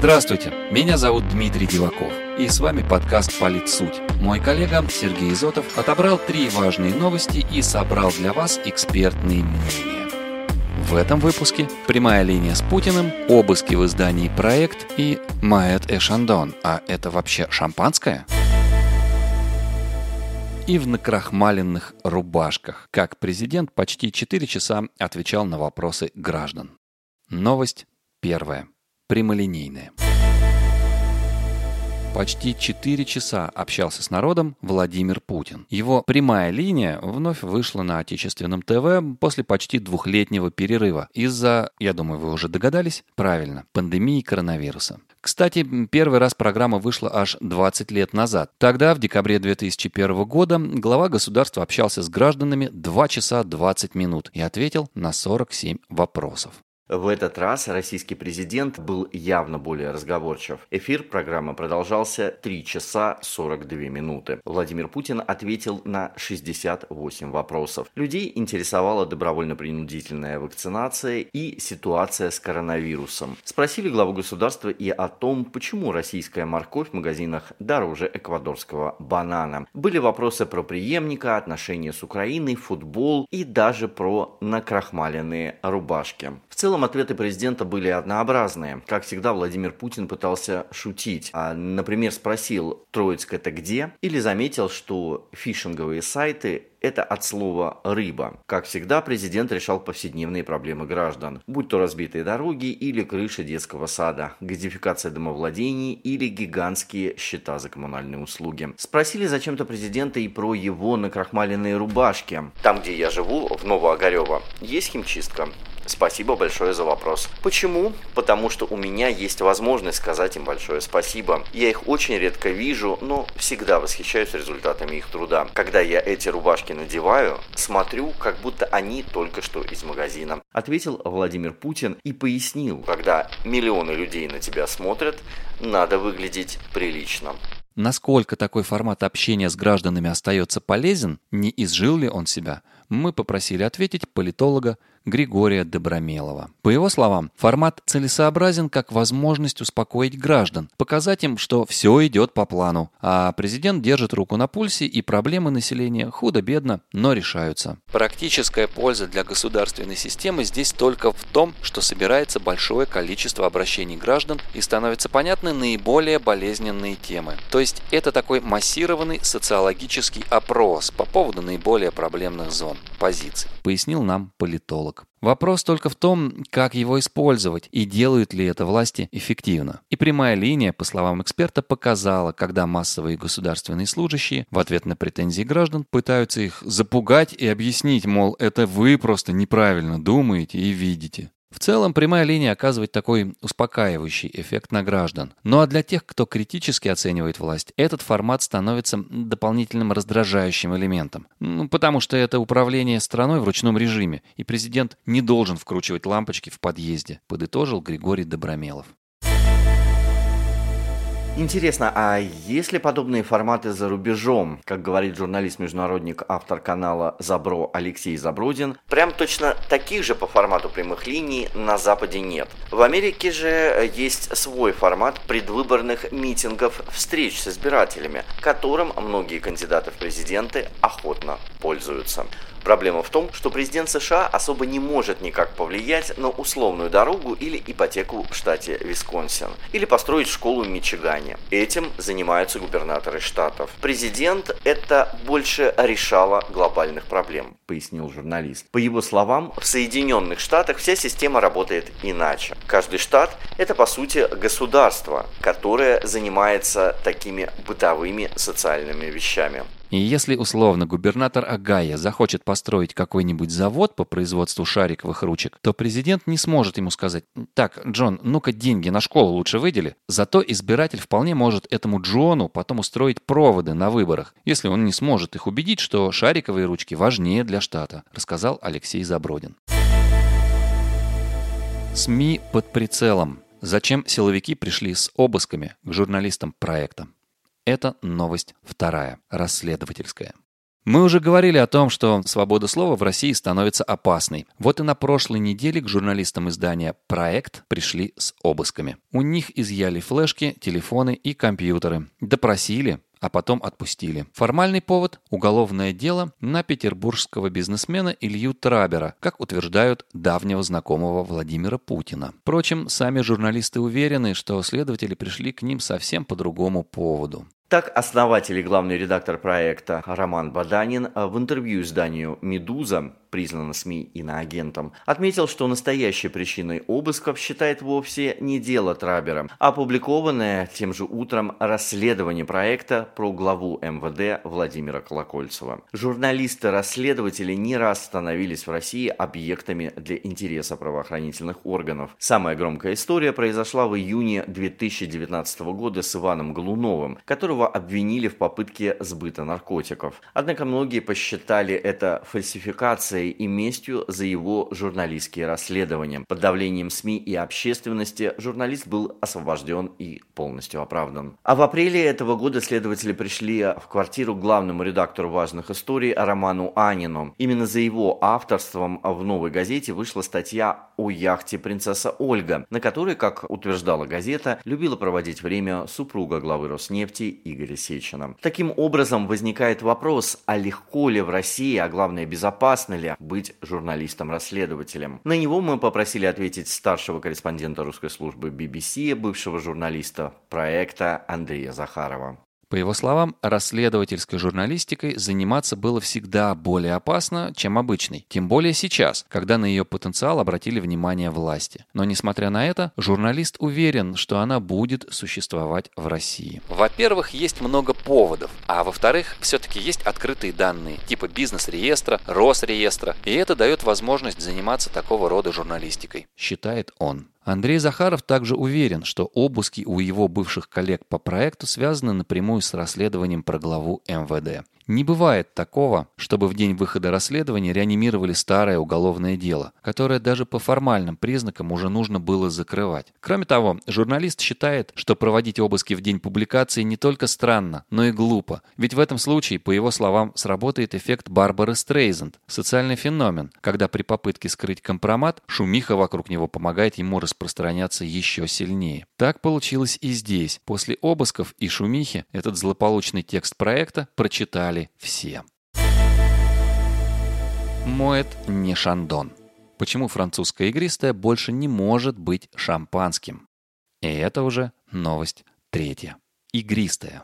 Здравствуйте, меня зовут Дмитрий Диваков, и с вами подкаст «Политсуть». Мой коллега Сергей Изотов отобрал три важные новости и собрал для вас экспертные мнения. В этом выпуске прямая линия с Путиным, обыски в издании «Проект» и «Маэт Эшандон». А это вообще шампанское? И в накрахмаленных рубашках, как президент почти 4 часа отвечал на вопросы граждан. Новость первая прямолинейное. Почти 4 часа общался с народом Владимир Путин. Его прямая линия вновь вышла на отечественном ТВ после почти двухлетнего перерыва из-за, я думаю, вы уже догадались, правильно, пандемии коронавируса. Кстати, первый раз программа вышла аж 20 лет назад. Тогда, в декабре 2001 года, глава государства общался с гражданами 2 часа 20 минут и ответил на 47 вопросов. В этот раз российский президент был явно более разговорчив. Эфир программы продолжался 3 часа 42 минуты. Владимир Путин ответил на 68 вопросов. Людей интересовала добровольно-принудительная вакцинация и ситуация с коронавирусом. Спросили главу государства и о том, почему российская морковь в магазинах дороже эквадорского банана. Были вопросы про преемника, отношения с Украиной, футбол и даже про накрахмаленные рубашки. В целом целом ответы президента были однообразные. Как всегда, Владимир Путин пытался шутить. А, например, спросил, Троицк это где? Или заметил, что фишинговые сайты это от слова «рыба». Как всегда, президент решал повседневные проблемы граждан, будь то разбитые дороги или крыши детского сада, газификация домовладений или гигантские счета за коммунальные услуги. Спросили зачем-то президента и про его накрахмаленные рубашки. Там, где я живу, в Новоогарево, есть химчистка. Спасибо большое за вопрос. Почему? Потому что у меня есть возможность сказать им большое спасибо. Я их очень редко вижу, но всегда восхищаюсь результатами их труда. Когда я эти рубашки надеваю, смотрю, как будто они только что из магазина. Ответил Владимир Путин и пояснил, когда миллионы людей на тебя смотрят, надо выглядеть прилично. Насколько такой формат общения с гражданами остается полезен, не изжил ли он себя, мы попросили ответить политолога Григория Добромелова. По его словам, формат целесообразен как возможность успокоить граждан, показать им, что все идет по плану, а президент держит руку на пульсе и проблемы населения худо-бедно, но решаются. Практическая польза для государственной системы здесь только в том, что собирается большое количество обращений граждан и становятся понятны наиболее болезненные темы. То есть это такой массированный социологический опрос по поводу наиболее проблемных зон, позиций, пояснил нам политолог. Вопрос только в том, как его использовать и делают ли это власти эффективно. И прямая линия, по словам эксперта, показала, когда массовые государственные служащие в ответ на претензии граждан пытаются их запугать и объяснить, мол, это вы просто неправильно думаете и видите. В целом, прямая линия оказывает такой успокаивающий эффект на граждан. Ну а для тех, кто критически оценивает власть, этот формат становится дополнительным раздражающим элементом. Ну, потому что это управление страной в ручном режиме, и президент не должен вкручивать лампочки в подъезде, подытожил Григорий Добромелов. Интересно, а есть ли подобные форматы за рубежом, как говорит журналист-международник, автор канала Забро Алексей Забродин, прям точно таких же по формату прямых линий на Западе нет. В Америке же есть свой формат предвыборных митингов, встреч с избирателями, которым многие кандидаты в президенты охотно пользуются. Проблема в том, что президент США особо не может никак повлиять на условную дорогу или ипотеку в штате Висконсин, или построить школу в Мичигане. Этим занимаются губернаторы штатов. Президент – это больше решало глобальных проблем, пояснил журналист. По его словам, в Соединенных Штатах вся система работает иначе. Каждый штат – это по сути государство, которое занимается такими бытовыми социальными вещами. И если условно губернатор Агая захочет построить какой-нибудь завод по производству шариковых ручек, то президент не сможет ему сказать «Так, Джон, ну-ка деньги на школу лучше выдели». Зато избиратель вполне может этому Джону потом устроить проводы на выборах, если он не сможет их убедить, что шариковые ручки важнее для штата, рассказал Алексей Забродин. СМИ под прицелом. Зачем силовики пришли с обысками к журналистам проекта? Это новость вторая, расследовательская. Мы уже говорили о том, что свобода слова в России становится опасной. Вот и на прошлой неделе к журналистам издания «Проект» пришли с обысками. У них изъяли флешки, телефоны и компьютеры. Допросили, а потом отпустили. Формальный повод – уголовное дело на петербургского бизнесмена Илью Трабера, как утверждают давнего знакомого Владимира Путина. Впрочем, сами журналисты уверены, что следователи пришли к ним совсем по другому поводу. Так, основатель и главный редактор проекта Роман Баданин в интервью изданию «Медуза» признана СМИ иноагентом, отметил, что настоящей причиной обысков считает вовсе не дело Трабера, а опубликованное тем же утром расследование проекта про главу МВД Владимира Колокольцева. Журналисты-расследователи не раз становились в России объектами для интереса правоохранительных органов. Самая громкая история произошла в июне 2019 года с Иваном Голуновым, которого обвинили в попытке сбыта наркотиков. Однако многие посчитали это фальсификацией и местью за его журналистские расследования. Под давлением СМИ и общественности журналист был освобожден и полностью оправдан. А в апреле этого года следователи пришли в квартиру главному редактору важных историй Роману Анину. Именно за его авторством в «Новой газете» вышла статья о яхте «Принцесса Ольга», на которой, как утверждала газета, любила проводить время супруга главы Роснефти Игоря Сечина. Таким образом, возникает вопрос, а легко ли в России, а главное безопасно ли быть журналистом-расследователем. На него мы попросили ответить старшего корреспондента русской службы BBC, бывшего журналиста проекта Андрея Захарова. По его словам, расследовательской журналистикой заниматься было всегда более опасно, чем обычной. Тем более сейчас, когда на ее потенциал обратили внимание власти. Но несмотря на это, журналист уверен, что она будет существовать в России. Во-первых, есть много поводов, а во-вторых, все-таки есть открытые данные, типа бизнес-реестра, Росреестра, и это дает возможность заниматься такого рода журналистикой, считает он. Андрей Захаров также уверен, что обыски у его бывших коллег по проекту связаны напрямую с расследованием про главу МВД. Не бывает такого, чтобы в день выхода расследования реанимировали старое уголовное дело, которое даже по формальным признакам уже нужно было закрывать. Кроме того, журналист считает, что проводить обыски в день публикации не только странно, но и глупо. Ведь в этом случае, по его словам, сработает эффект Барбары Стрейзенд, социальный феномен, когда при попытке скрыть компромат, шумиха вокруг него помогает ему распространяться еще сильнее. Так получилось и здесь. После обысков и шумихи этот злополучный текст проекта прочитали знали все. Моет не шандон. Почему французское игристое больше не может быть шампанским? И это уже новость третья. Игристое.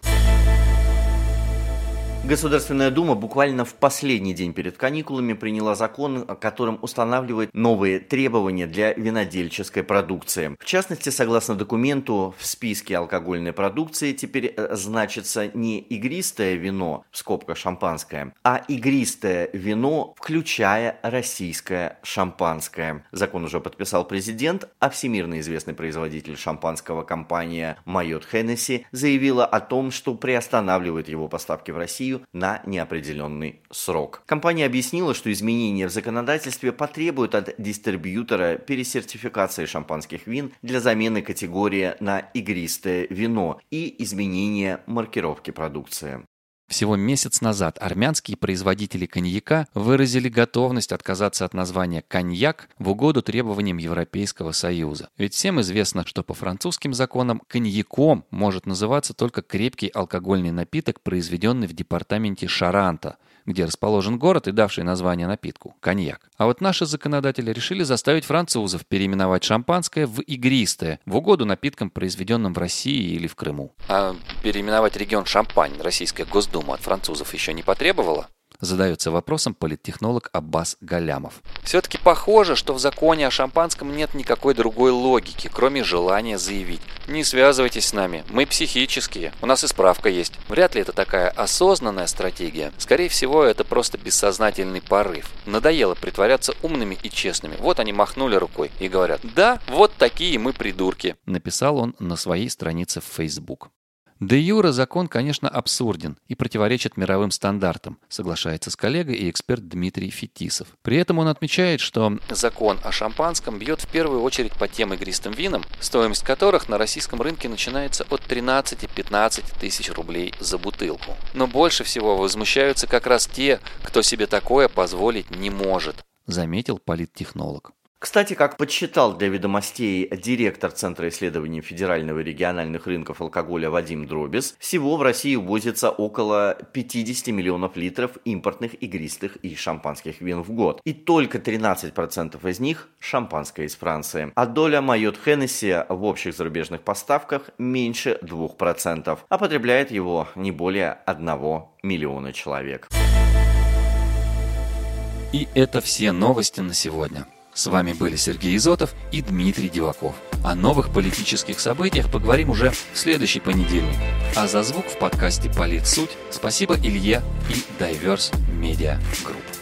Государственная Дума буквально в последний день перед каникулами приняла закон, которым устанавливает новые требования для винодельческой продукции. В частности, согласно документу, в списке алкогольной продукции теперь э, значится не игристое вино, в скобках шампанское, а игристое вино, включая российское шампанское. Закон уже подписал президент, а всемирно известный производитель шампанского компания Майот Хеннесси заявила о том, что приостанавливает его поставки в Россию Россию на неопределенный срок. Компания объяснила, что изменения в законодательстве потребуют от дистрибьютора пересертификации шампанских вин для замены категории на игристое вино и изменения маркировки продукции. Всего месяц назад армянские производители коньяка выразили готовность отказаться от названия «коньяк» в угоду требованиям Европейского Союза. Ведь всем известно, что по французским законам коньяком может называться только крепкий алкогольный напиток, произведенный в департаменте Шаранта, где расположен город и давший название напитку – коньяк. А вот наши законодатели решили заставить французов переименовать шампанское в игристое, в угоду напиткам, произведенным в России или в Крыму. А переименовать регион Шампань Российская Госдума от французов еще не потребовала? Задается вопросом политтехнолог Аббас Галямов. Все-таки похоже, что в законе о шампанском нет никакой другой логики, кроме желания заявить «Не связывайтесь с нами, мы психические, у нас и справка есть». Вряд ли это такая осознанная стратегия. Скорее всего, это просто бессознательный порыв. Надоело притворяться умными и честными. Вот они махнули рукой и говорят «Да, вот такие мы придурки», написал он на своей странице в Facebook. Де юра закон, конечно, абсурден и противоречит мировым стандартам, соглашается с коллегой и эксперт Дмитрий Фетисов. При этом он отмечает, что закон о шампанском бьет в первую очередь по тем игристым винам, стоимость которых на российском рынке начинается от 13-15 тысяч рублей за бутылку. Но больше всего возмущаются как раз те, кто себе такое позволить не может, заметил политтехнолог. Кстати, как подсчитал для ведомостей директор Центра исследований федерального и региональных рынков алкоголя Вадим Дробис, всего в России увозится около 50 миллионов литров импортных игристых и шампанских вин в год. И только 13% из них – шампанское из Франции. А доля Майот Хеннесси в общих зарубежных поставках меньше 2%, а потребляет его не более 1 миллиона человек. И это все новости на сегодня. С вами были Сергей Изотов и Дмитрий Диваков. О новых политических событиях поговорим уже в следующий понедельник. А за звук в подкасте «Политсуть» спасибо Илье и Diverse Media Group.